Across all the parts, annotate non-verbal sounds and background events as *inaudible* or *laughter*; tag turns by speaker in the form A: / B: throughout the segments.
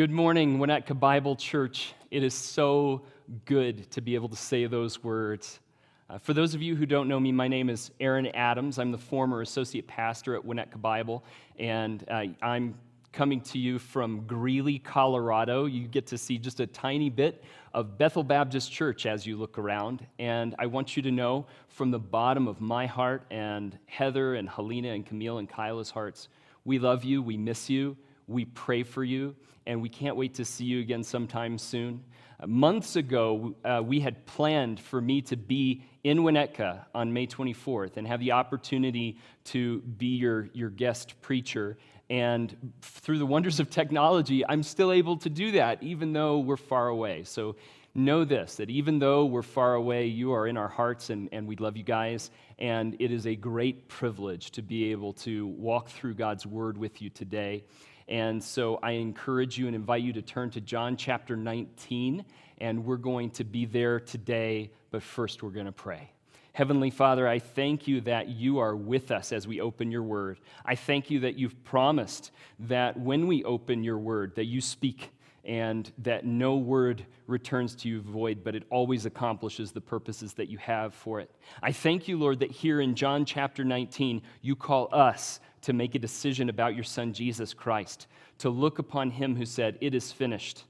A: Good morning, Winnetka Bible Church. It is so good to be able to say those words. Uh, for those of you who don't know me, my name is Aaron Adams. I'm the former associate pastor at Winnetka Bible, and uh, I'm coming to you from Greeley, Colorado. You get to see just a tiny bit of Bethel Baptist Church as you look around. And I want you to know from the bottom of my heart and Heather and Helena and Camille and Kyla's hearts, we love you, we miss you, we pray for you, and we can't wait to see you again sometime soon. Uh, months ago, uh, we had planned for me to be in Winnetka on May 24th and have the opportunity to be your, your guest preacher. And through the wonders of technology, I'm still able to do that, even though we're far away. So know this that even though we're far away, you are in our hearts and, and we love you guys. And it is a great privilege to be able to walk through God's word with you today. And so I encourage you and invite you to turn to John chapter 19, and we're going to be there today. But first, we're going to pray. Heavenly Father, I thank you that you are with us as we open your word. I thank you that you've promised that when we open your word, that you speak and that no word returns to you void, but it always accomplishes the purposes that you have for it. I thank you, Lord, that here in John chapter 19, you call us to make a decision about your son, Jesus Christ, to look upon him who said, It is finished,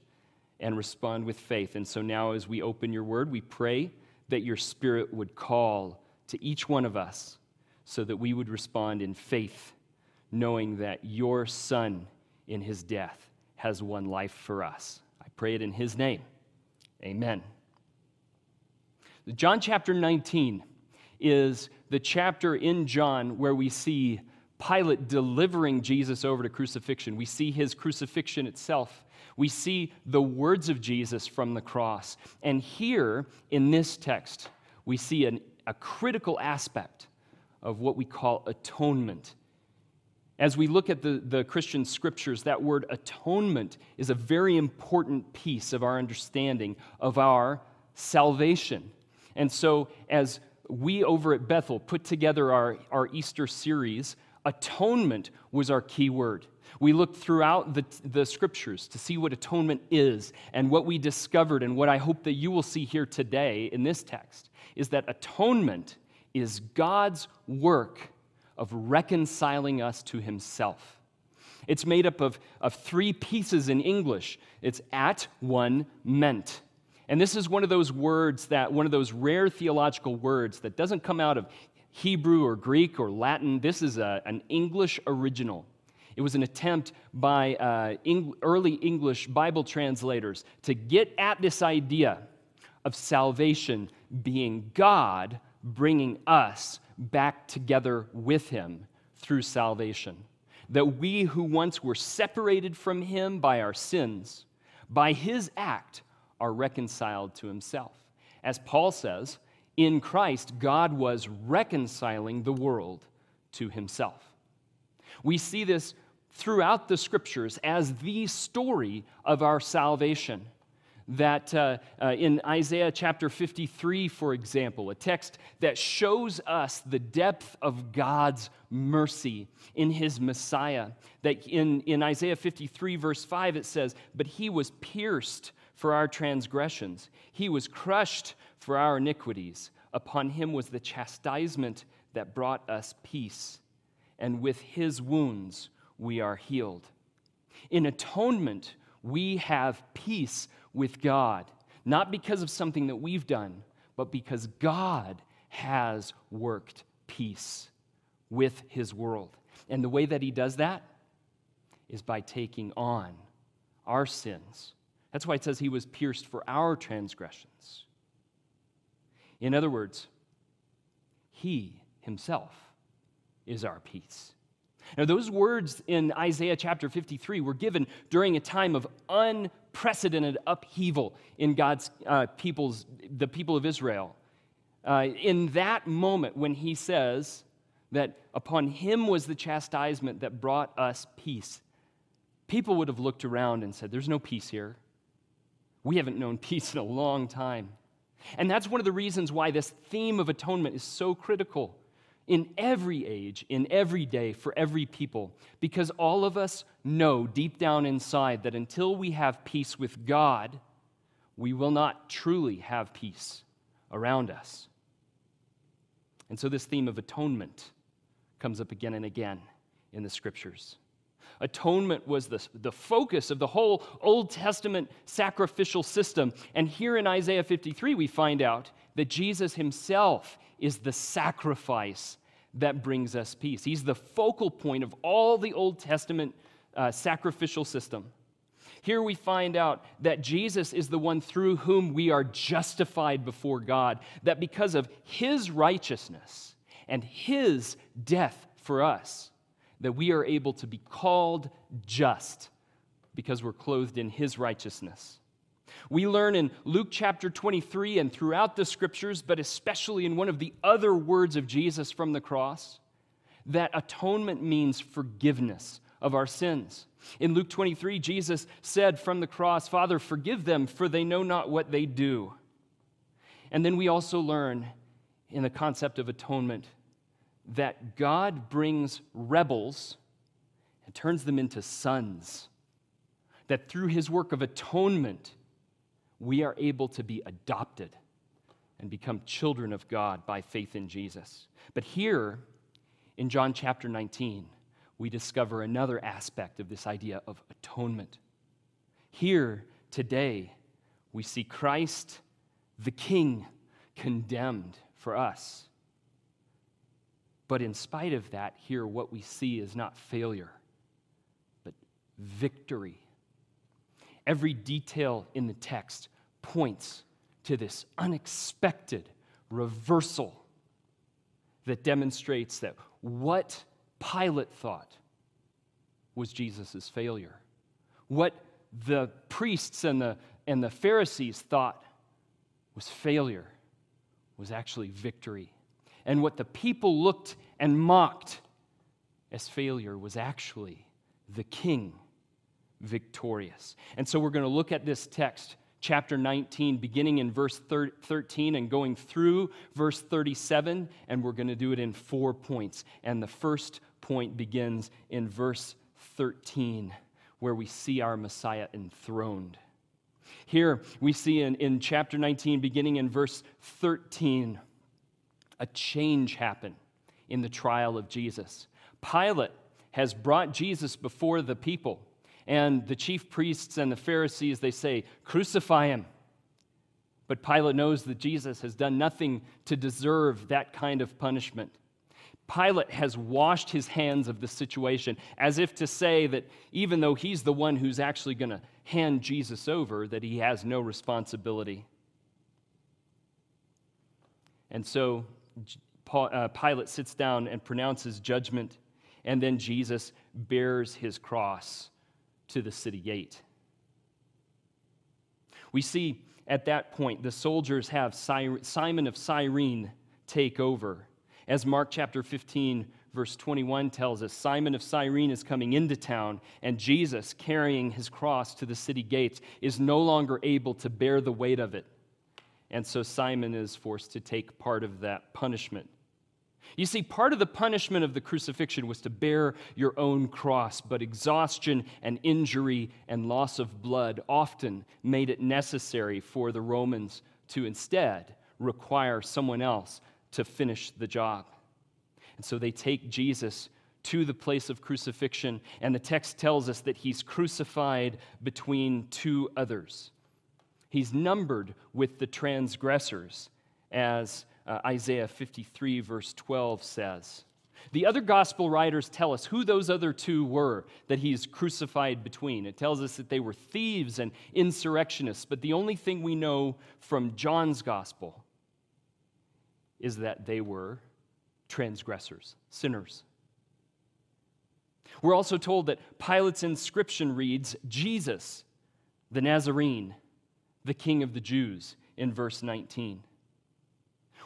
A: and respond with faith. And so now, as we open your word, we pray that your Spirit would call to each one of us so that we would respond in faith, knowing that your Son in his death has won life for us. I pray it in his name. Amen. John chapter 19 is the chapter in John where we see Pilate delivering Jesus over to crucifixion. We see his crucifixion itself. We see the words of Jesus from the cross. And here in this text, we see an, a critical aspect of what we call atonement. As we look at the, the Christian scriptures, that word atonement is a very important piece of our understanding of our salvation. And so, as we over at Bethel put together our, our Easter series, atonement was our key word. We looked throughout the, the scriptures to see what atonement is, and what we discovered, and what I hope that you will see here today in this text, is that atonement is God's work of reconciling us to Himself. It's made up of, of three pieces in English it's at, one, meant. And this is one of those words that, one of those rare theological words that doesn't come out of Hebrew or Greek or Latin. This is a, an English original. It was an attempt by uh, Eng- early English Bible translators to get at this idea of salvation being God bringing us back together with Him through salvation. That we who once were separated from Him by our sins, by His act, are reconciled to Himself. As Paul says, in Christ, God was reconciling the world to Himself. We see this throughout the scriptures as the story of our salvation. That uh, uh, in Isaiah chapter 53, for example, a text that shows us the depth of God's mercy in his Messiah. That in, in Isaiah 53, verse 5, it says, But he was pierced for our transgressions, he was crushed for our iniquities. Upon him was the chastisement that brought us peace, and with his wounds we are healed. In atonement, we have peace with God, not because of something that we've done, but because God has worked peace with his world. And the way that he does that is by taking on our sins. That's why it says he was pierced for our transgressions. In other words, he himself is our peace. Now, those words in Isaiah chapter 53 were given during a time of unprecedented upheaval in God's uh, people's, the people of Israel. Uh, in that moment, when he says that upon him was the chastisement that brought us peace, people would have looked around and said, There's no peace here. We haven't known *laughs* peace in a long time. And that's one of the reasons why this theme of atonement is so critical in every age, in every day, for every people, because all of us know deep down inside that until we have peace with God, we will not truly have peace around us. And so, this theme of atonement comes up again and again in the scriptures. Atonement was the, the focus of the whole Old Testament sacrificial system. And here in Isaiah 53, we find out that Jesus himself is the sacrifice that brings us peace. He's the focal point of all the Old Testament uh, sacrificial system. Here we find out that Jesus is the one through whom we are justified before God, that because of his righteousness and his death for us, that we are able to be called just because we're clothed in his righteousness. We learn in Luke chapter 23 and throughout the scriptures, but especially in one of the other words of Jesus from the cross, that atonement means forgiveness of our sins. In Luke 23, Jesus said from the cross, Father, forgive them, for they know not what they do. And then we also learn in the concept of atonement that God brings rebels and turns them into sons. That through his work of atonement, we are able to be adopted and become children of God by faith in Jesus. But here in John chapter 19, we discover another aspect of this idea of atonement. Here today, we see Christ, the King, condemned for us. But in spite of that, here what we see is not failure, but victory. Every detail in the text points to this unexpected reversal that demonstrates that what Pilate thought was Jesus' failure, what the priests and the, and the Pharisees thought was failure, was actually victory and what the people looked and mocked as failure was actually the king victorious. And so we're going to look at this text, chapter 19, beginning in verse 13 and going through verse 37, and we're going to do it in four points. And the first point begins in verse 13, where we see our Messiah enthroned. Here we see in, in chapter 19, beginning in verse 13, a change happen in the trial of Jesus. Pilate has brought Jesus before the people, and the chief priests and the Pharisees, they say, Crucify him. But Pilate knows that Jesus has done nothing to deserve that kind of punishment. Pilate has washed his hands of the situation as if to say that even though he's the one who's actually going to hand Jesus over, that he has no responsibility. And so uh, Pilate sits down and pronounces judgment, and then Jesus bears his cross to the city gate. We see at that point the soldiers have Simon of Cyrene take over. As Mark chapter 15, verse 21 tells us, Simon of Cyrene is coming into town, and Jesus, carrying his cross to the city gates, is no longer able to bear the weight of it. And so Simon is forced to take part of that punishment. You see, part of the punishment of the crucifixion was to bear your own cross, but exhaustion and injury and loss of blood often made it necessary for the Romans to instead require someone else to finish the job. And so they take Jesus to the place of crucifixion, and the text tells us that he's crucified between two others He's numbered with the transgressors, as uh, Isaiah 53, verse 12 says. The other gospel writers tell us who those other two were that he's crucified between. It tells us that they were thieves and insurrectionists, but the only thing we know from John's gospel is that they were transgressors, sinners. We're also told that Pilate's inscription reads, Jesus, the Nazarene, the King of the Jews, in verse 19.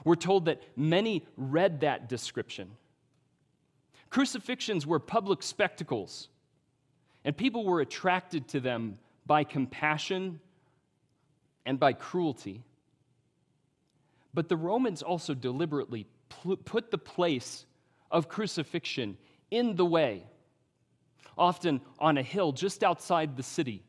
A: We're told that many read that description. Crucifixions were public spectacles, and people were attracted to them by compassion and by cruelty. But the Romans also deliberately put the place of crucifixion in the way, often on a hill just outside the city,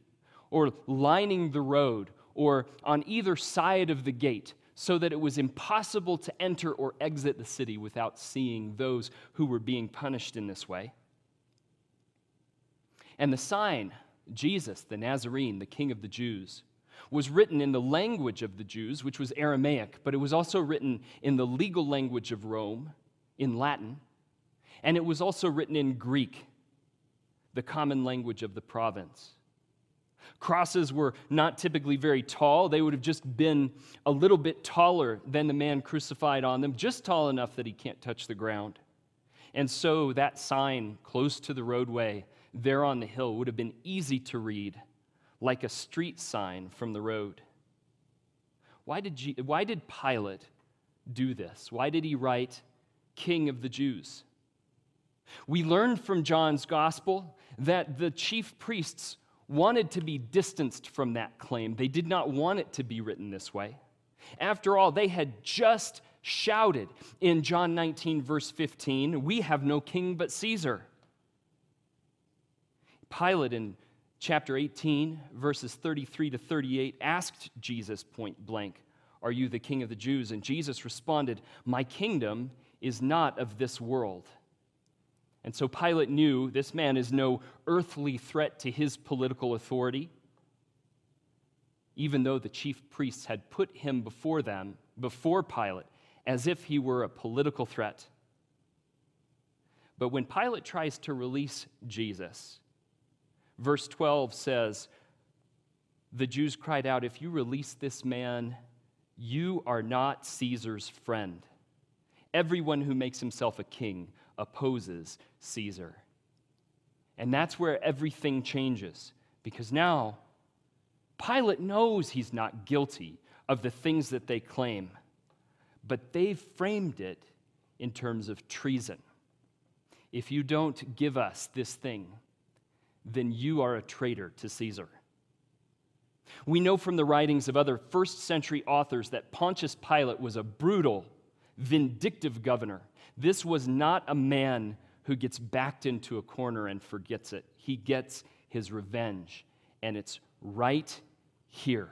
A: or lining the road, or on either side of the gate, so that it was impossible to enter or exit the city without seeing those who were being punished in this way. And the sign, Jesus, the Nazarene, the King of the Jews, was written in the language of the Jews, which was Aramaic, but it was also written in the legal language of Rome, in Latin, and it was also written in Greek, the common language of the province. Crosses were not typically very tall. They would have just been a little bit taller than the man crucified on them, just tall enough that he can't touch the ground. And so that sign close to the roadway there on the hill would have been easy to read like a street sign from the road. Why did, why did Pilate do this? Why did he write King of the Jews? We learned from John's gospel that the chief priests wanted to be distanced from that claim. They did not want it to be written this way. After all, they had just shouted in John 19, verse 15, We have no king but Caesar. Pilate in chapter 18, verses 33 to 38, asked Jesus point blank, Are you the king of the Jews? And Jesus responded, My kingdom is not of this world. And so Pilate knew this man is no earthly threat to his political authority, even though the chief priests had put him before them, before Pilate, as if he were a political threat. But when Pilate tries to release Jesus, Verse 12 says, The Jews cried out, If you release this man, you are not Caesar's friend. Everyone who makes himself a king opposes Caesar. And that's where everything changes, because now Pilate knows he's not guilty of the things that they claim, but they've framed it in terms of treason. If you don't give us this thing, then you are a traitor to Caesar. We know from the writings of other first century authors that Pontius Pilate was a brutal, vindictive governor. This was not a man who gets backed into a corner and forgets it. He gets his revenge, and it's right here.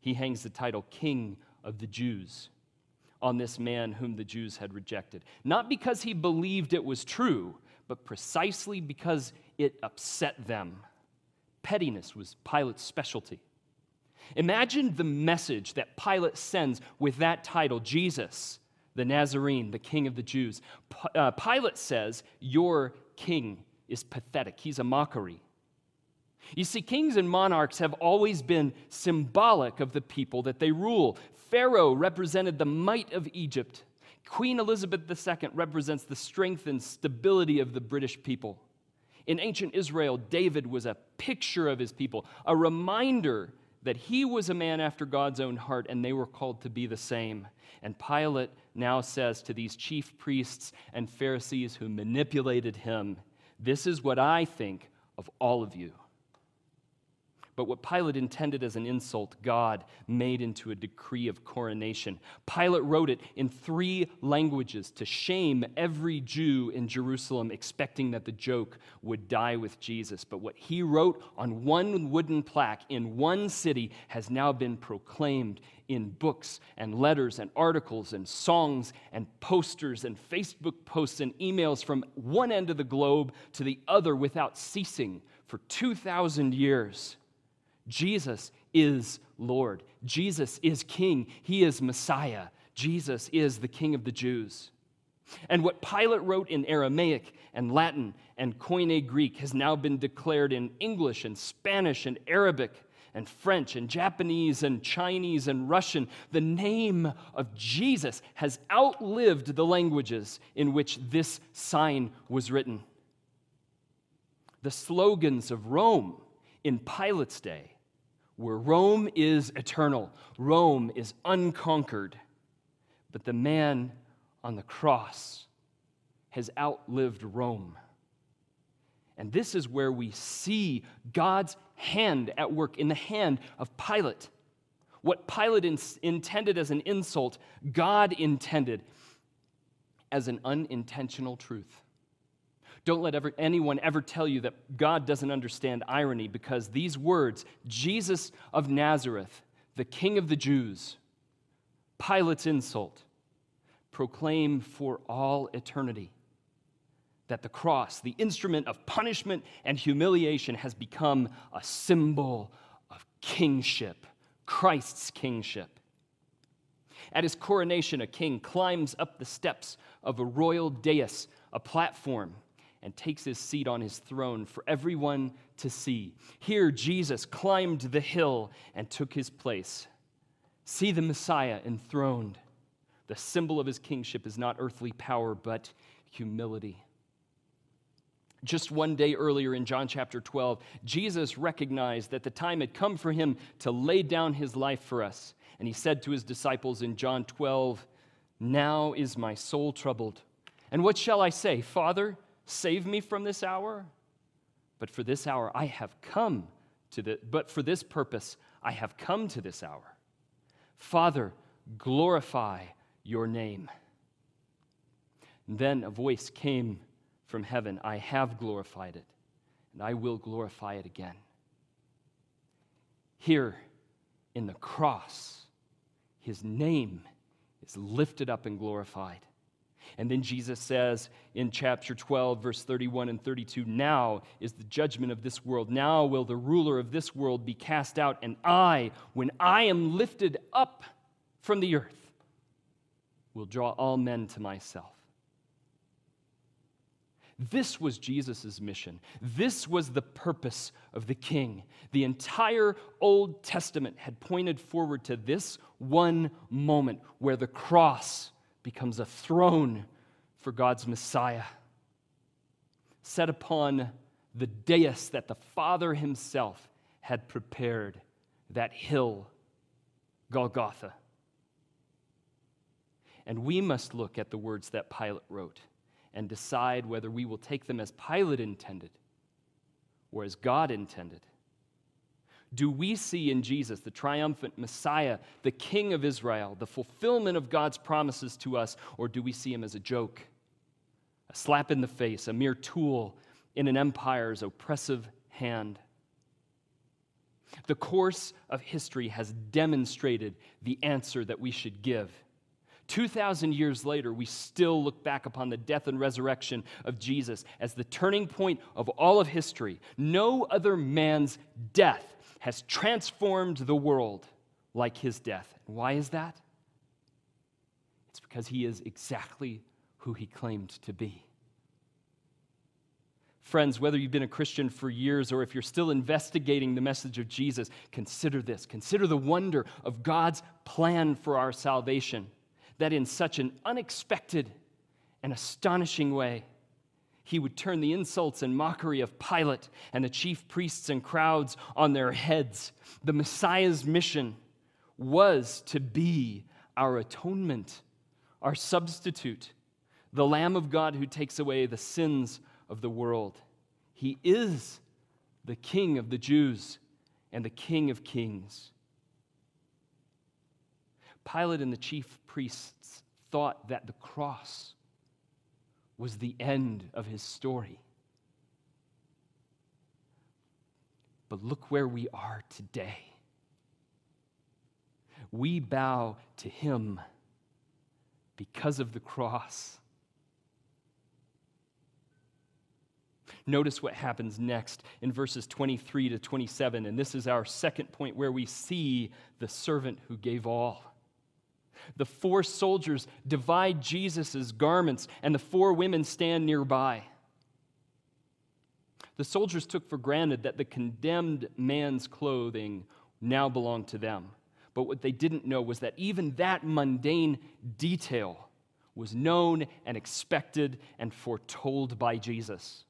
A: He hangs the title King of the Jews on this man whom the Jews had rejected. Not because he believed it was true, but precisely because it upset them. Pettiness was Pilate's specialty. Imagine the message that Pilate sends with that title Jesus, the Nazarene, the King of the Jews. Uh, Pilate says, Your king is pathetic, he's a mockery. You see, kings and monarchs have always been symbolic of the people that they rule. Pharaoh represented the might of Egypt. Queen Elizabeth II represents the strength and stability of the British people. In ancient Israel, David was a picture of his people, a reminder that he was a man after God's own heart, and they were called to be the same. And Pilate now says to these chief priests and Pharisees who manipulated him, This is what I think of all of you. But what Pilate intended as an insult, God made into a decree of coronation. Pilate wrote it in three languages to shame every Jew in Jerusalem, expecting that the joke would die with Jesus. But what he wrote on one wooden plaque in one city has now been proclaimed in books and letters and articles and songs and posters and Facebook posts and emails from one end of the globe to the other without ceasing for 2,000 years. Jesus is Lord. Jesus is King. He is Messiah. Jesus is the King of the Jews. And what Pilate wrote in Aramaic and Latin and Koine Greek has now been declared in English and Spanish and Arabic and French and Japanese and Chinese and Russian. The name of Jesus has outlived the languages in which this sign was written. The slogans of Rome in Pilate's day where Rome is eternal, Rome is unconquered. But the man on the cross has outlived Rome. And this is where we see God's hand at work in the hand of Pilate. What Pilate in- intended as an insult, God intended as an unintentional truth. Don't let ever, anyone ever tell you that God doesn't understand irony because these words, Jesus of Nazareth, the King of the Jews, Pilate's insult, proclaim for all eternity that the cross, the instrument of punishment and humiliation, has become a symbol of kingship, Christ's kingship. At his coronation, a king climbs up the steps of a royal dais, a platform and takes his seat on his throne for everyone to see. Here, Jesus climbed the hill and took his place. See the Messiah enthroned. The symbol of his kingship is not earthly power, but humility. Just one day earlier in John chapter 12, Jesus recognized that the time had come for him to lay down his life for us. And he said to his disciples in John 12, Now is my soul troubled. And what shall I say? Father, save me from this hour? But for this hour I have come to the but for this purpose I have come to this hour. Father, glorify your name. And then a voice came from heaven I have glorified it, and I will glorify it again. Here in the cross, his name is lifted up and glorified. And then Jesus says in chapter 12, verse 31 and 32 Now is the judgment of this world. Now will the ruler of this world be cast out, and I, when I am lifted up from the earth, will draw all men to myself. This was Jesus' mission. This was the purpose of the king. The entire Old Testament had pointed forward to this one moment where the cross becomes a throne for God's Messiah, set upon the dais that the Father himself had prepared, that hill, Golgotha. And we must look at the words that Pilate wrote and decide whether we will take them as Pilate intended or as God intended. Do we see in Jesus the triumphant Messiah, the King of Israel, the fulfillment of God's promises to us, or do we see him as a joke, a slap in the face, a mere tool in an empire's oppressive hand? The course of history has demonstrated the answer that we should give. 2,000 years later, we still look back upon the death and resurrection of Jesus as the turning point of all of history. No other man's death has transformed the world like his death. And why is that? It's because he is exactly who he claimed to be. Friends, whether you've been a Christian for years or if you're still investigating the message of Jesus, consider this. Consider the wonder of God's plan for our salvation, that in such an unexpected and astonishing way, he would turn the insults and mockery of Pilate and the chief priests and crowds on their heads. The Messiah's mission was to be our atonement, our substitute, the Lamb of God who takes away the sins of the world. He is the King of the Jews and the King of kings. Pilate and the chief priests thought that the cross was the end of his story. But look where we are today. We bow to him because of the cross. Notice what happens next in verses 23 to 27. And this is our second point where we see the servant who gave all. The four soldiers divide Jesus' garments, and the four women stand nearby. The soldiers took for granted that the condemned man's clothing now belonged to them. But what they didn't know was that even that mundane detail was known and expected and foretold by Jesus.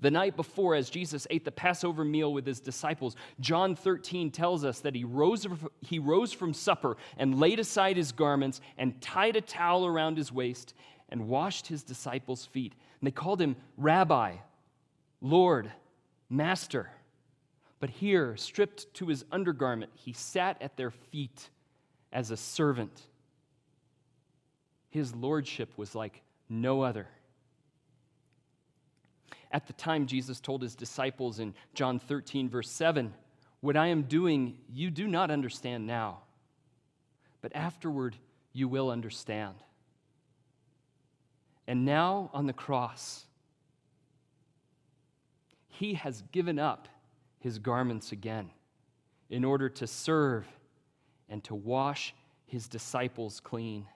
A: The night before, as Jesus ate the Passover meal with his disciples, John 13 tells us that he rose, he rose from supper and laid aside his garments and tied a towel around his waist and washed his disciples' feet. And they called him Rabbi, Lord, Master. But here, stripped to his undergarment, he sat at their feet as a servant. His lordship was like no other. At the time, Jesus told his disciples in John 13, verse 7, What I am doing, you do not understand now, but afterward you will understand. And now on the cross, he has given up his garments again in order to serve and to wash his disciples clean.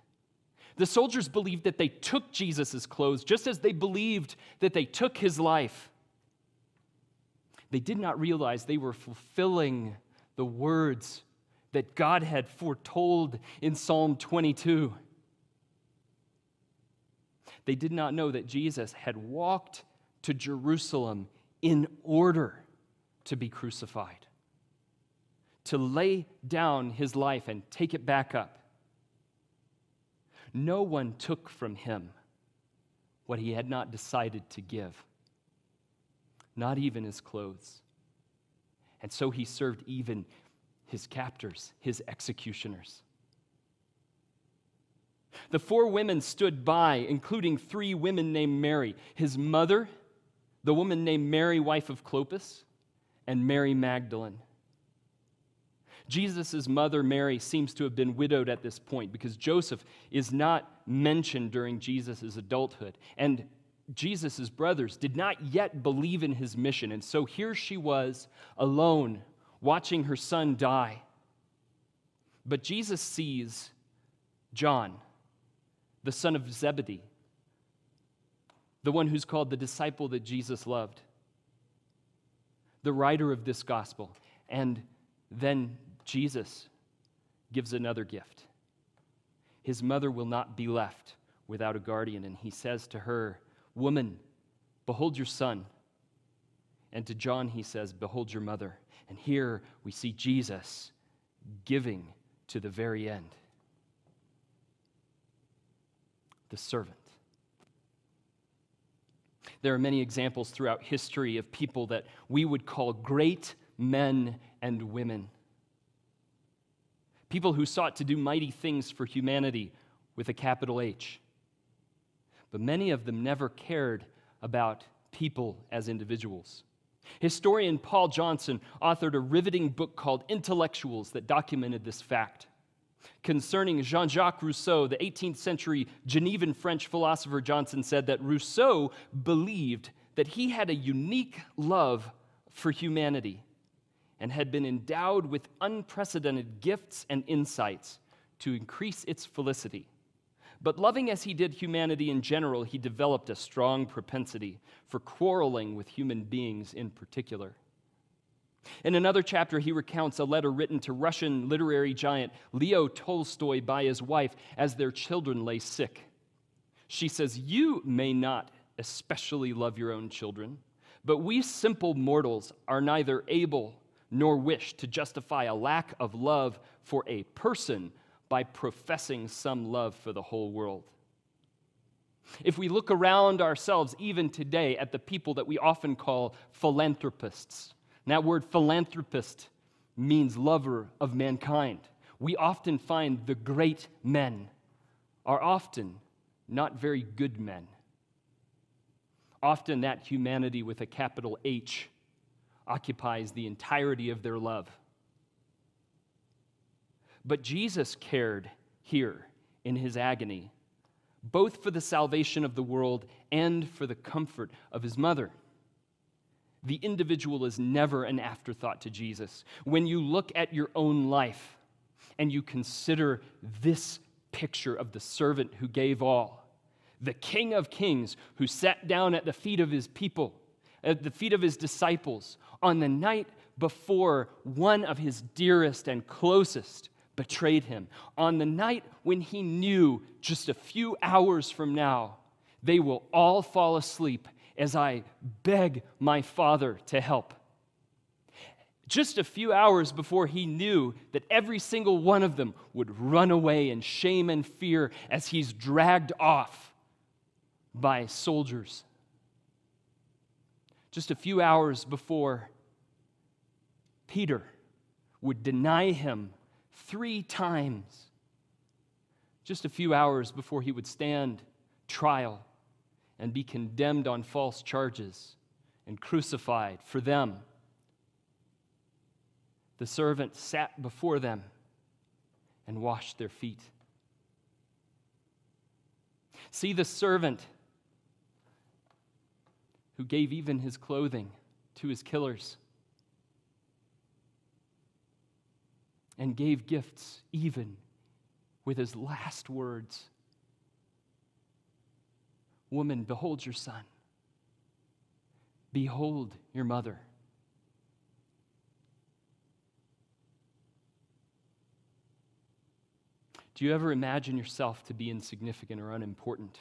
A: The soldiers believed that they took Jesus' clothes just as they believed that they took his life. They did not realize they were fulfilling the words that God had foretold in Psalm 22. They did not know that Jesus had walked to Jerusalem in order to be crucified, to lay down his life and take it back up. No one took from him what he had not decided to give, not even his clothes. And so he served even his captors, his executioners. The four women stood by, including three women named Mary, his mother, the woman named Mary, wife of Clopas, and Mary Magdalene. Jesus' mother, Mary, seems to have been widowed at this point because Joseph is not mentioned during Jesus' adulthood. And Jesus' brothers did not yet believe in his mission. And so here she was, alone, watching her son die. But Jesus sees John, the son of Zebedee, the one who's called the disciple that Jesus loved, the writer of this gospel. And then Jesus gives another gift. His mother will not be left without a guardian, and he says to her, Woman, behold your son. And to John, he says, Behold your mother. And here we see Jesus giving to the very end. The servant. There are many examples throughout history of people that we would call great men and women people who sought to do mighty things for humanity with a capital H. But many of them never cared about people as individuals. Historian Paul Johnson authored a riveting book called Intellectuals that documented this fact. Concerning Jean Jacques Rousseau, the 18th century Genevan French philosopher Johnson said that Rousseau believed that he had a unique love for humanity and had been endowed with unprecedented gifts and insights to increase its felicity. But loving as he did humanity in general, he developed a strong propensity for quarreling with human beings in particular. In another chapter, he recounts a letter written to Russian literary giant Leo Tolstoy by his wife as their children lay sick. She says, You may not especially love your own children, but we simple mortals are neither able nor wish to justify a lack of love for a person by professing some love for the whole world. If we look around ourselves, even today, at the people that we often call philanthropists, that word philanthropist means lover of mankind. We often find the great men are often not very good men. Often that humanity with a capital H occupies the entirety of their love. But Jesus cared here in his agony, both for the salvation of the world and for the comfort of his mother. The individual is never an afterthought to Jesus. When you look at your own life and you consider this picture of the servant who gave all, the King of Kings who sat down at the feet of his people, at the feet of his disciples, on the night before one of his dearest and closest betrayed him, on the night when he knew just a few hours from now they will all fall asleep as I beg my Father to help. Just a few hours before he knew that every single one of them would run away in shame and fear as he's dragged off by soldiers. Just a few hours before Peter would deny him three times just a few hours before he would stand trial and be condemned on false charges and crucified for them. The servant sat before them and washed their feet. See the servant who gave even his clothing to his killers and gave gifts even with his last words Woman, behold your son. Behold your mother. Do you ever imagine yourself to be insignificant or unimportant?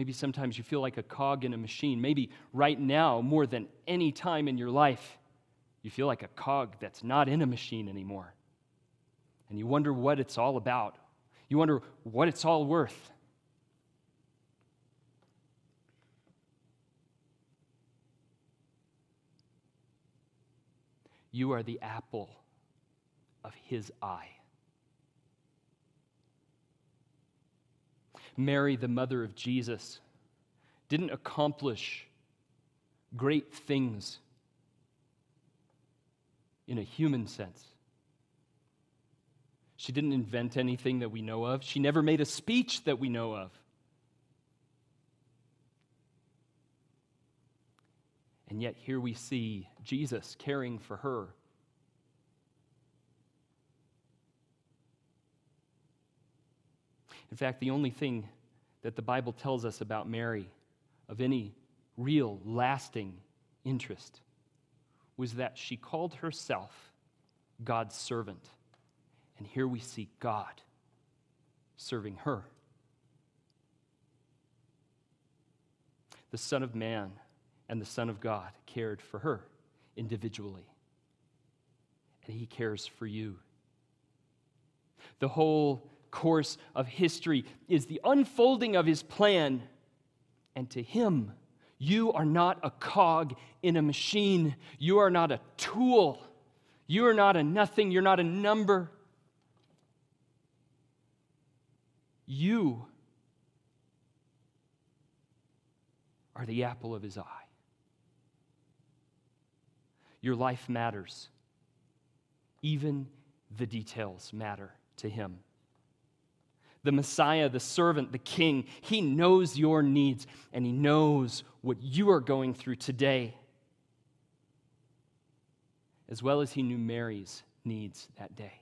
A: Maybe sometimes you feel like a cog in a machine. Maybe right now, more than any time in your life, you feel like a cog that's not in a machine anymore. And you wonder what it's all about. You wonder what it's all worth. You are the apple of his eye. Mary, the mother of Jesus, didn't accomplish great things in a human sense. She didn't invent anything that we know of. She never made a speech that we know of. And yet, here we see Jesus caring for her. In fact, the only thing that the Bible tells us about Mary of any real, lasting interest was that she called herself God's servant. And here we see God serving her. The Son of Man and the Son of God cared for her individually. And He cares for you. The whole course of history is the unfolding of His plan. And to Him, you are not a cog in a machine. You are not a tool. You are not a nothing. You're not a number. You are the apple of his eye. Your life matters. Even the details matter to him. The Messiah, the servant, the king, he knows your needs and he knows what you are going through today, as well as he knew Mary's needs that day.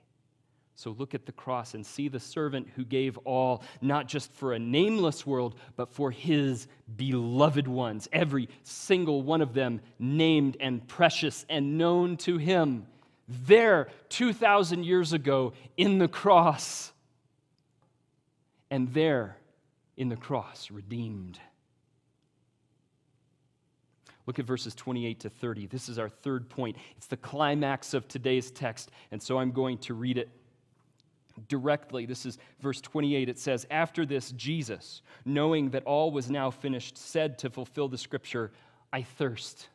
A: So look at the cross and see the servant who gave all, not just for a nameless world, but for his beloved ones, every single one of them named and precious and known to him. There, 2,000 years ago, in the cross. And there, in the cross, redeemed. Look at verses 28 to 30. This is our third point. It's the climax of today's text, and so I'm going to read it directly. This is verse 28. It says, After this, Jesus, knowing that all was now finished, said to fulfill the scripture, I thirst.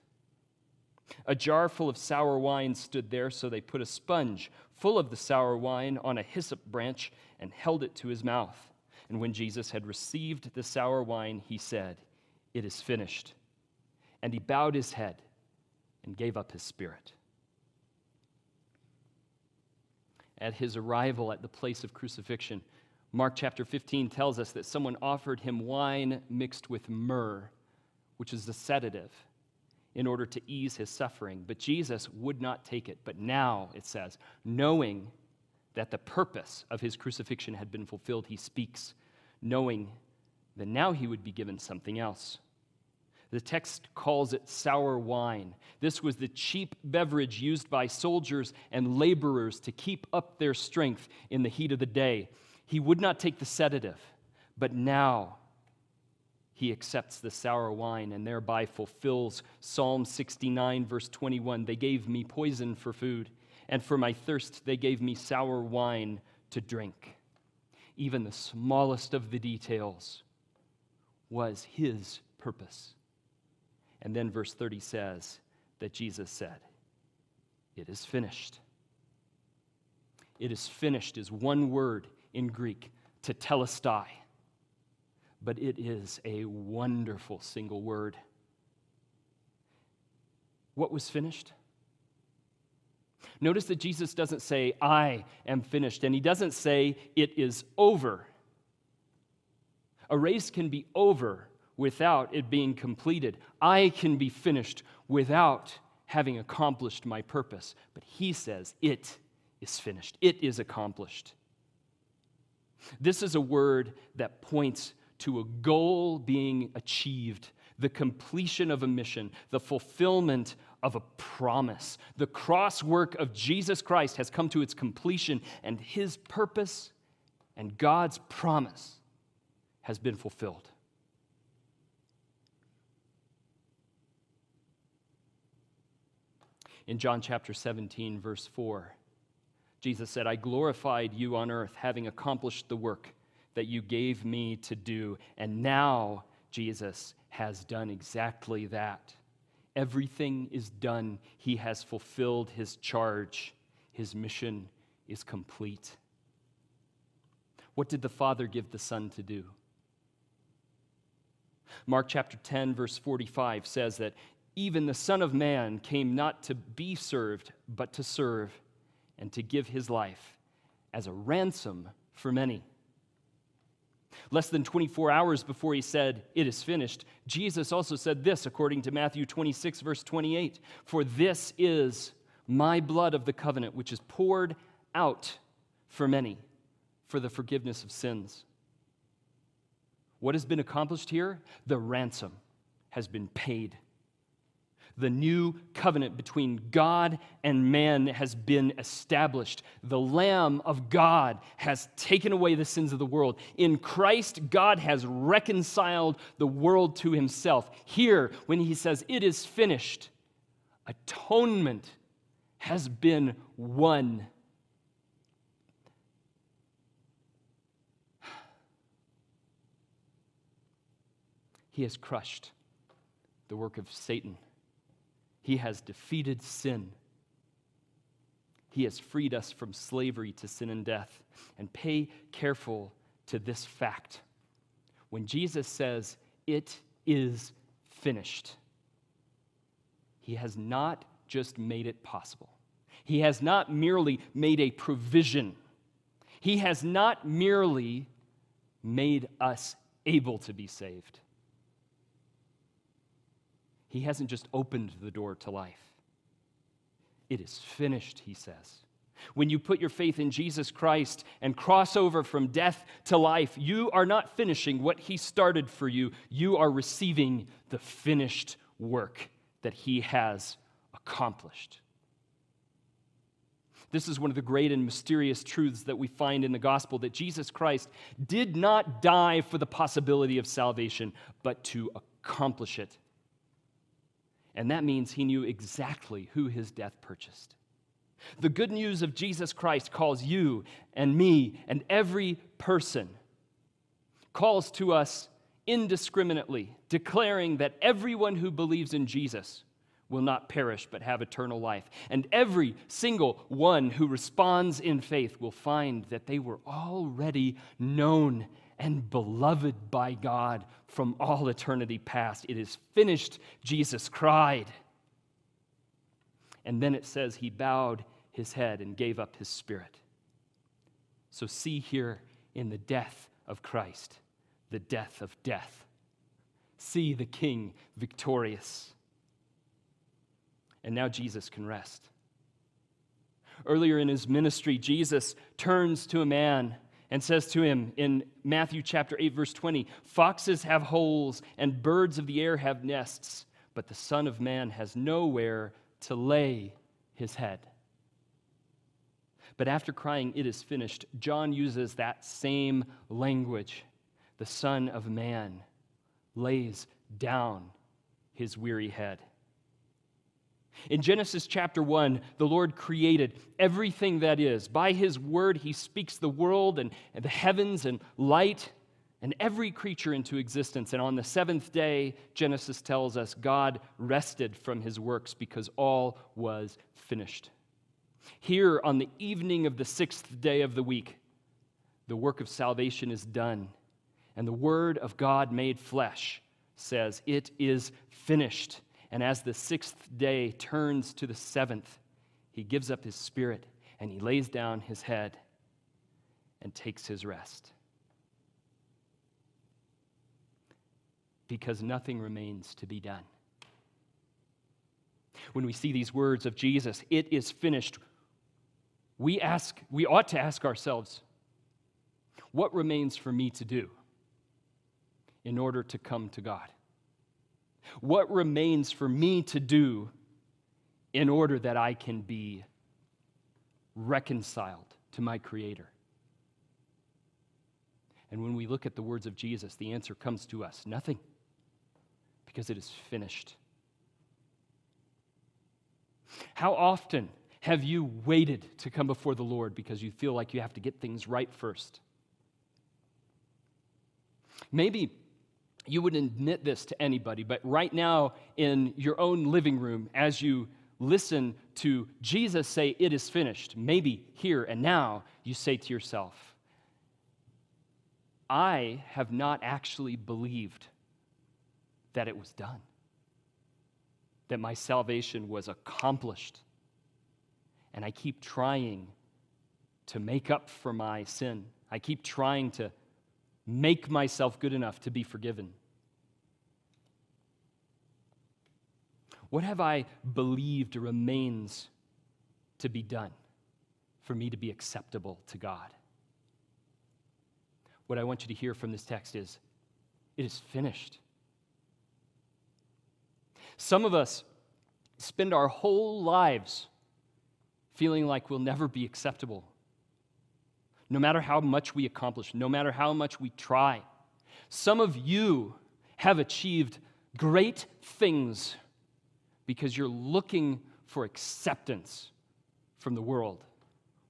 A: A jar full of sour wine stood there, so they put a sponge full of the sour wine on a hyssop branch and held it to his mouth. And when Jesus had received the sour wine, he said, It is finished. And he bowed his head and gave up his spirit. at his arrival at the place of crucifixion. Mark chapter 15 tells us that someone offered him wine mixed with myrrh, which is a sedative, in order to ease his suffering. But Jesus would not take it. But now, it says, knowing that the purpose of his crucifixion had been fulfilled, he speaks, knowing that now he would be given something else. The text calls it sour wine. This was the cheap beverage used by soldiers and laborers to keep up their strength in the heat of the day. He would not take the sedative, but now he accepts the sour wine and thereby fulfills Psalm 69, verse 21. They gave me poison for food, and for my thirst, they gave me sour wine to drink. Even the smallest of the details was his purpose. And then verse 30 says that Jesus said, It is finished. It is finished is one word in Greek, tetelestai. But it is a wonderful single word. What was finished? Notice that Jesus doesn't say, I am finished, and he doesn't say, it is over. A race can be over without it being completed. I can be finished without having accomplished my purpose. But he says, it is finished, it is accomplished. This is a word that points to a goal being achieved, the completion of a mission, the fulfillment of a promise. The cross work of Jesus Christ has come to its completion, and his purpose and God's promise has been fulfilled. In John chapter 17, verse 4, Jesus said, I glorified you on earth, having accomplished the work that you gave me to do. And now Jesus has done exactly that. Everything is done. He has fulfilled his charge. His mission is complete. What did the Father give the Son to do? Mark chapter 10, verse 45 says that even the Son of Man came not to be served, but to serve and to give his life as a ransom for many. Less than 24 hours before he said, It is finished, Jesus also said this, according to Matthew 26, verse 28 For this is my blood of the covenant, which is poured out for many for the forgiveness of sins. What has been accomplished here? The ransom has been paid the new covenant between God and man has been established. The Lamb of God has taken away the sins of the world. In Christ, God has reconciled the world to himself. Here, when he says, It is finished, atonement has been won. He has crushed the work of Satan. He has defeated sin. He has freed us from slavery to sin and death. And pay careful to this fact. When Jesus says, It is finished, he has not just made it possible. He has not merely made a provision. He has not merely made us able to be saved. He hasn't just opened the door to life. It is finished, he says. When you put your faith in Jesus Christ and cross over from death to life, you are not finishing what he started for you. You are receiving the finished work that he has accomplished. This is one of the great and mysterious truths that we find in the gospel that Jesus Christ did not die for the possibility of salvation, but to accomplish it and that means he knew exactly who his death purchased. The good news of Jesus Christ calls you and me and every person, calls to us indiscriminately, declaring that everyone who believes in Jesus will not perish but have eternal life. And every single one who responds in faith will find that they were already known and beloved by God from all eternity past. It is finished, Jesus cried. And then it says he bowed his head and gave up his spirit. So, see here in the death of Christ, the death of death. See the King victorious. And now Jesus can rest. Earlier in his ministry, Jesus turns to a man and says to him in Matthew chapter 8 verse 20, "Foxes have holes and birds of the air have nests, but the son of man has nowhere to lay his head." But after crying, It is finished, John uses that same language. The Son of Man lays down his weary head. In Genesis chapter 1, the Lord created everything that is. By his word, he speaks the world and, and the heavens and light and every creature into existence. And on the seventh day, Genesis tells us God rested from his works because all was finished. Here, on the evening of the sixth day of the week, the work of salvation is done. And the Word of God made flesh says, It is finished. And as the sixth day turns to the seventh, he gives up his spirit and he lays down his head and takes his rest. because nothing remains to be done. When we see these words of Jesus, it is finished, we ask, we ought to ask ourselves, what remains for me to do in order to come to God? What remains for me to do in order that I can be reconciled to my Creator? And when we look at the words of Jesus, the answer comes to us nothing because it is finished. How often have you waited to come before the Lord because you feel like you have to get things right first? Maybe you wouldn't admit this to anybody, but right now in your own living room, as you listen to Jesus say, It is finished, maybe here and now, you say to yourself, I have not actually believed that it was done, that my salvation was accomplished. And I keep trying to make up for my sin. I keep trying to make myself good enough to be forgiven. What have I believed remains to be done for me to be acceptable to God? What I want you to hear from this text is it is finished. Some of us spend our whole lives feeling like we'll never be acceptable. No matter how much we accomplish, no matter how much we try. Some of you have achieved great things because you're looking for acceptance from the world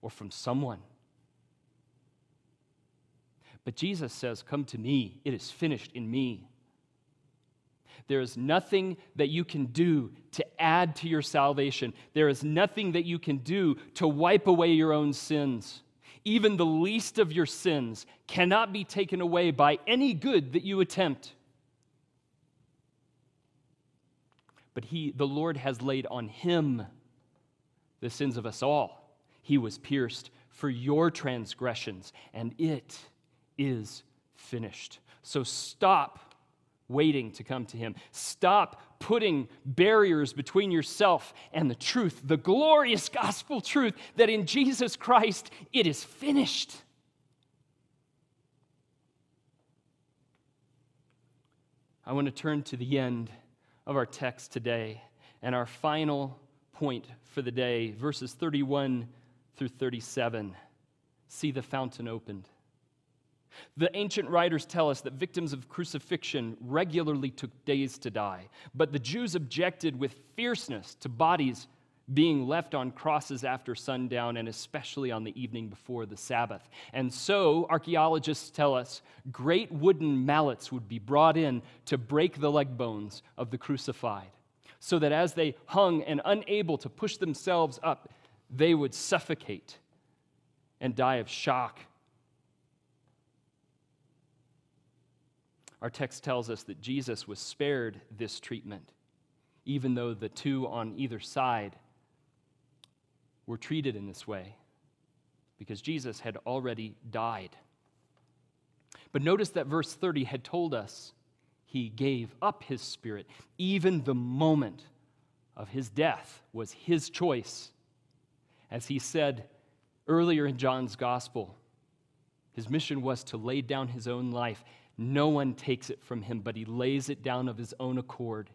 A: or from someone. But Jesus says, Come to me, it is finished in me. There is nothing that you can do to add to your salvation. There is nothing that you can do to wipe away your own sins. Even the least of your sins cannot be taken away by any good that you attempt. But he, the Lord has laid on him the sins of us all. He was pierced for your transgressions, and it is finished. So stop waiting to come to Him. Stop putting barriers between yourself and the truth, the glorious gospel truth that in Jesus Christ it is finished. I want to turn to the end of our text today and our final point for the day, verses 31 through 37. See the fountain opened. The ancient writers tell us that victims of crucifixion regularly took days to die, but the Jews objected with fierceness to bodies being left on crosses after sundown and especially on the evening before the Sabbath. And so, archaeologists tell us great wooden mallets would be brought in to break the leg bones of the crucified, so that as they hung and unable to push themselves up, they would suffocate and die of shock Our text tells us that Jesus was spared this treatment, even though the two on either side were treated in this way, because Jesus had already died. But notice that verse 30 had told us he gave up his spirit. Even the moment of his death was his choice. As he said earlier in John's gospel, his mission was to lay down his own life no one takes it from him, but he lays it down of his own accord,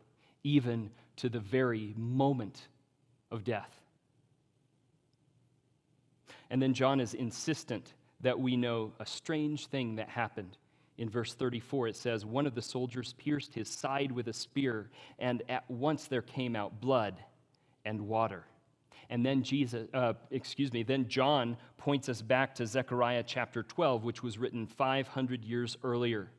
A: even to the very moment of death. And then John is insistent that we know a strange thing that happened. In verse 34, it says, One of the soldiers pierced his side with a spear, and at once there came out blood and water. And then Jesus, uh, excuse me, then John points us back to Zechariah chapter 12, which was written 500 years earlier,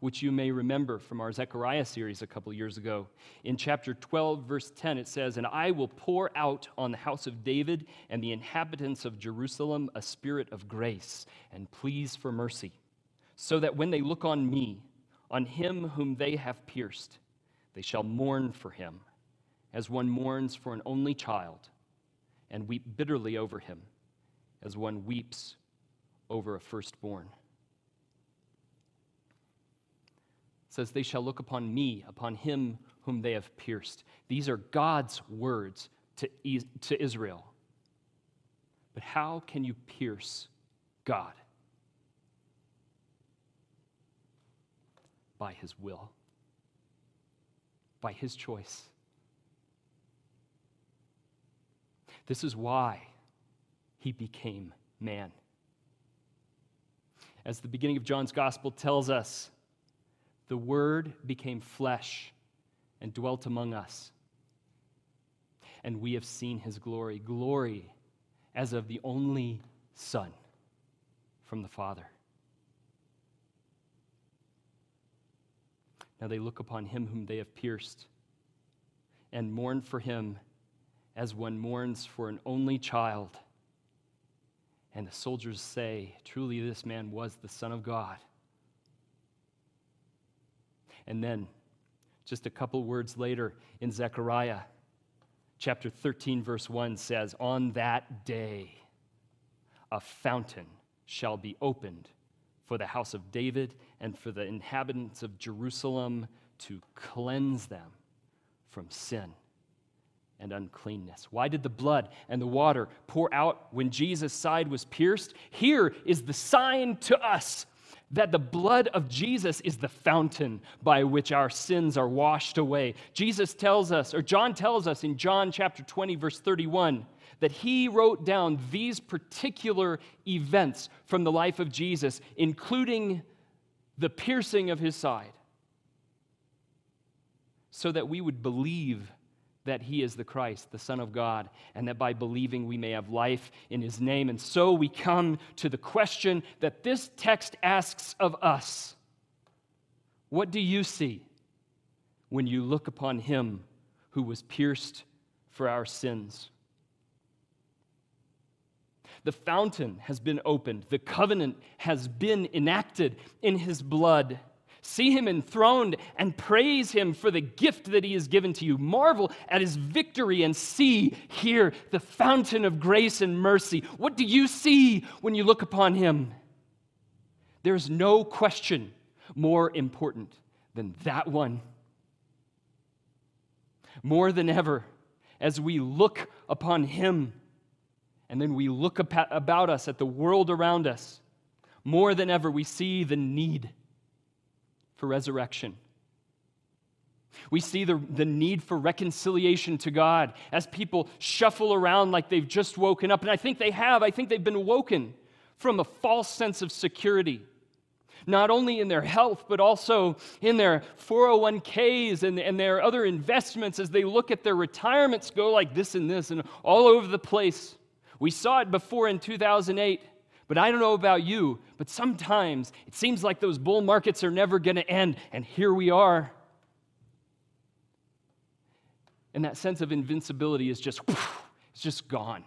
A: which you may remember from our Zechariah series a couple years ago. In chapter 12, verse 10, it says, And I will pour out on the house of David and the inhabitants of Jerusalem a spirit of grace and pleas for mercy, so that when they look on me, on him whom they have pierced, they shall mourn for him, as one mourns for an only child and weep bitterly over him as one weeps over a firstborn. It says, They shall look upon me, upon him whom they have pierced. These are God's words to, to Israel. But how can you pierce God? By his will, by his choice. This is why he became man. As the beginning of John's gospel tells us, the Word became flesh and dwelt among us. And we have seen his glory, glory as of the only Son from the Father. Now they look upon him whom they have pierced and mourn for him as one mourns for an only child. And the soldiers say, Truly, this man was the Son of God. And then, just a couple words later in Zechariah, chapter 13, verse 1 says, On that day, a fountain shall be opened for the house of David and for the inhabitants of Jerusalem to cleanse them from sin and uncleanness. Why did the blood and the water pour out when Jesus' side was pierced? Here is the sign to us that the blood of Jesus is the fountain by which our sins are washed away. Jesus tells us, or John tells us in John chapter 20, verse 31, that he wrote down these particular events from the life of Jesus, including the piercing of his side, so that we would believe that he is the Christ, the Son of God, and that by believing we may have life in his name. And so we come to the question that this text asks of us What do you see when you look upon him who was pierced for our sins? The fountain has been opened, the covenant has been enacted in his blood. See him enthroned and praise him for the gift that he has given to you. Marvel at his victory and see here the fountain of grace and mercy. What do you see when you look upon him? There's no question more important than that one. More than ever, as we look upon him and then we look about us at the world around us, more than ever, we see the need for resurrection. We see the, the need for reconciliation to God as people shuffle around like they've just woken up. And I think they have. I think they've been woken from a false sense of security, not only in their health, but also in their 401ks and, and their other investments as they look at their retirements go like this and this and all over the place. We saw it before in 2008 but I don't know about you, but sometimes it seems like those bull markets are never going to end, and here we are. And that sense of invincibility is just, it's just gone.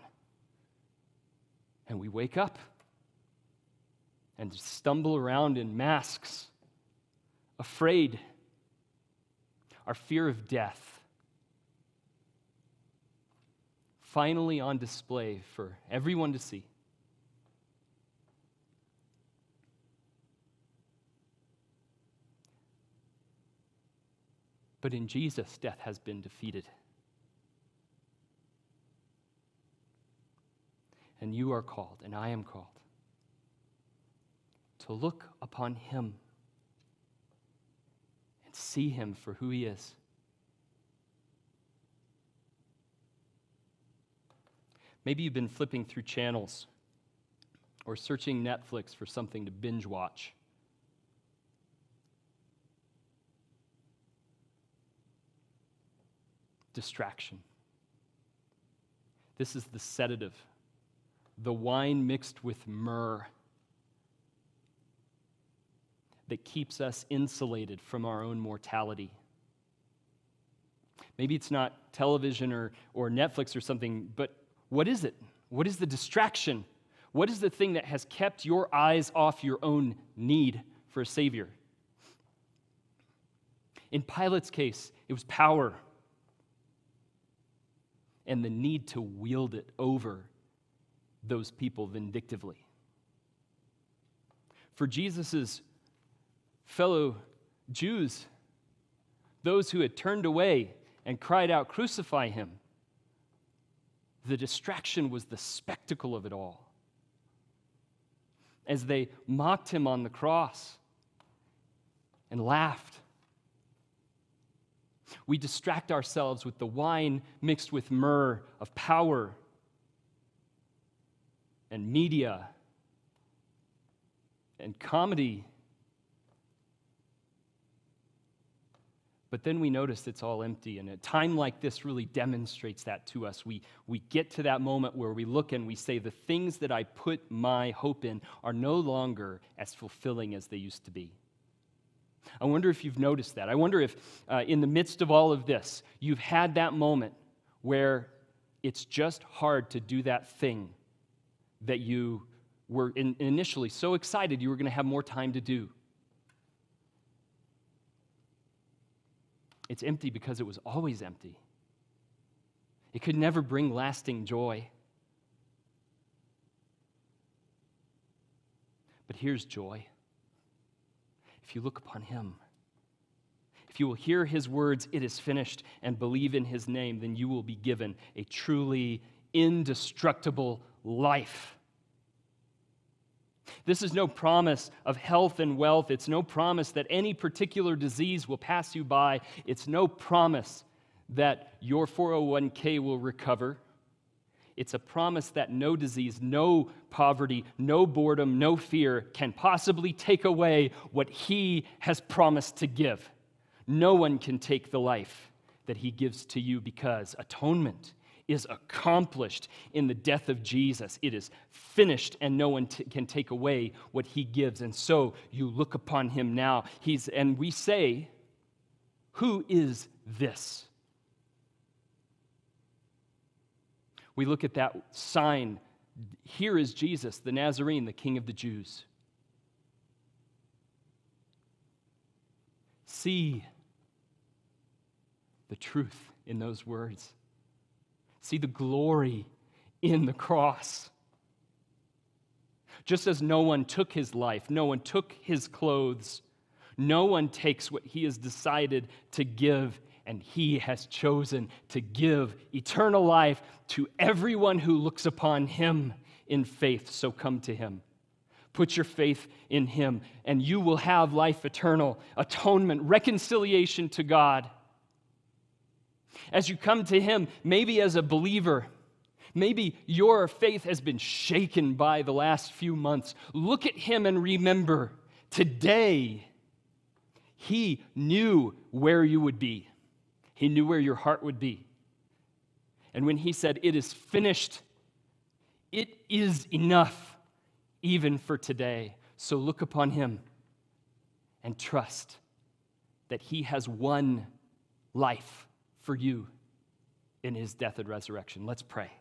A: And we wake up and stumble around in masks, afraid, our fear of death. Finally on display for everyone to see. But in Jesus, death has been defeated. And you are called, and I am called, to look upon him and see him for who he is. Maybe you've been flipping through channels or searching Netflix for something to binge watch. Distraction. This is the sedative, the wine mixed with myrrh that keeps us insulated from our own mortality. Maybe it's not television or, or Netflix or something, but what is it? What is the distraction? What is the thing that has kept your eyes off your own need for a Savior? In Pilate's case, it was power and the need to wield it over those people vindictively. For Jesus' fellow Jews, those who had turned away and cried out, Crucify him, the distraction was the spectacle of it all. As they mocked him on the cross and laughed, we distract ourselves with the wine mixed with myrrh of power and media and comedy. But then we notice it's all empty. And a time like this really demonstrates that to us. We, we get to that moment where we look and we say, The things that I put my hope in are no longer as fulfilling as they used to be. I wonder if you've noticed that. I wonder if, uh, in the midst of all of this, you've had that moment where it's just hard to do that thing that you were in, initially so excited you were going to have more time to do. It's empty because it was always empty. It could never bring lasting joy. But here's joy if you look upon him. If you will hear his words, it is finished, and believe in his name, then you will be given a truly indestructible life. This is no promise of health and wealth. It's no promise that any particular disease will pass you by. It's no promise that your 401k will recover. It's a promise that no disease, no poverty, no boredom, no fear can possibly take away what He has promised to give. No one can take the life that He gives to you because atonement is accomplished in the death of Jesus. It is finished, and no one t- can take away what He gives. And so you look upon Him now. He's, and we say, Who is this? We look at that sign. Here is Jesus, the Nazarene, the King of the Jews. See the truth in those words. See the glory in the cross. Just as no one took his life, no one took his clothes, no one takes what he has decided to give and he has chosen to give eternal life to everyone who looks upon him in faith. So come to him. Put your faith in him, and you will have life eternal, atonement, reconciliation to God. As you come to him, maybe as a believer, maybe your faith has been shaken by the last few months. Look at him and remember today, he knew where you would be. He knew where your heart would be. And when he said, It is finished, it is enough, even for today. So look upon him and trust that he has won life for you in his death and resurrection. Let's pray.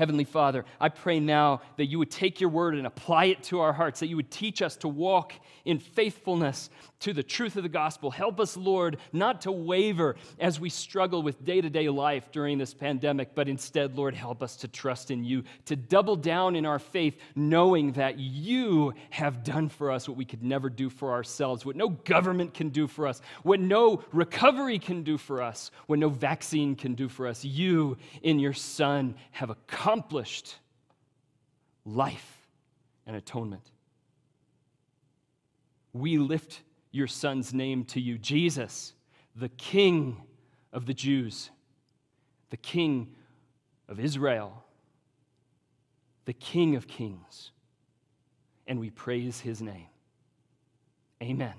A: Heavenly Father, I pray now that you would take your word and apply it to our hearts, that you would teach us to walk in faithfulness to the truth of the gospel. Help us, Lord, not to waver as we struggle with day to day life during this pandemic, but instead, Lord, help us to trust in you, to double down in our faith, knowing that you have done for us what we could never do for ourselves, what no government can do for us, what no recovery can do for us, what no vaccine can do for us. You, in your Son, have accomplished accomplished life and atonement. We lift your son's name to you, Jesus, the King of the Jews, the King of Israel, the King of Kings, and we praise his name. Amen.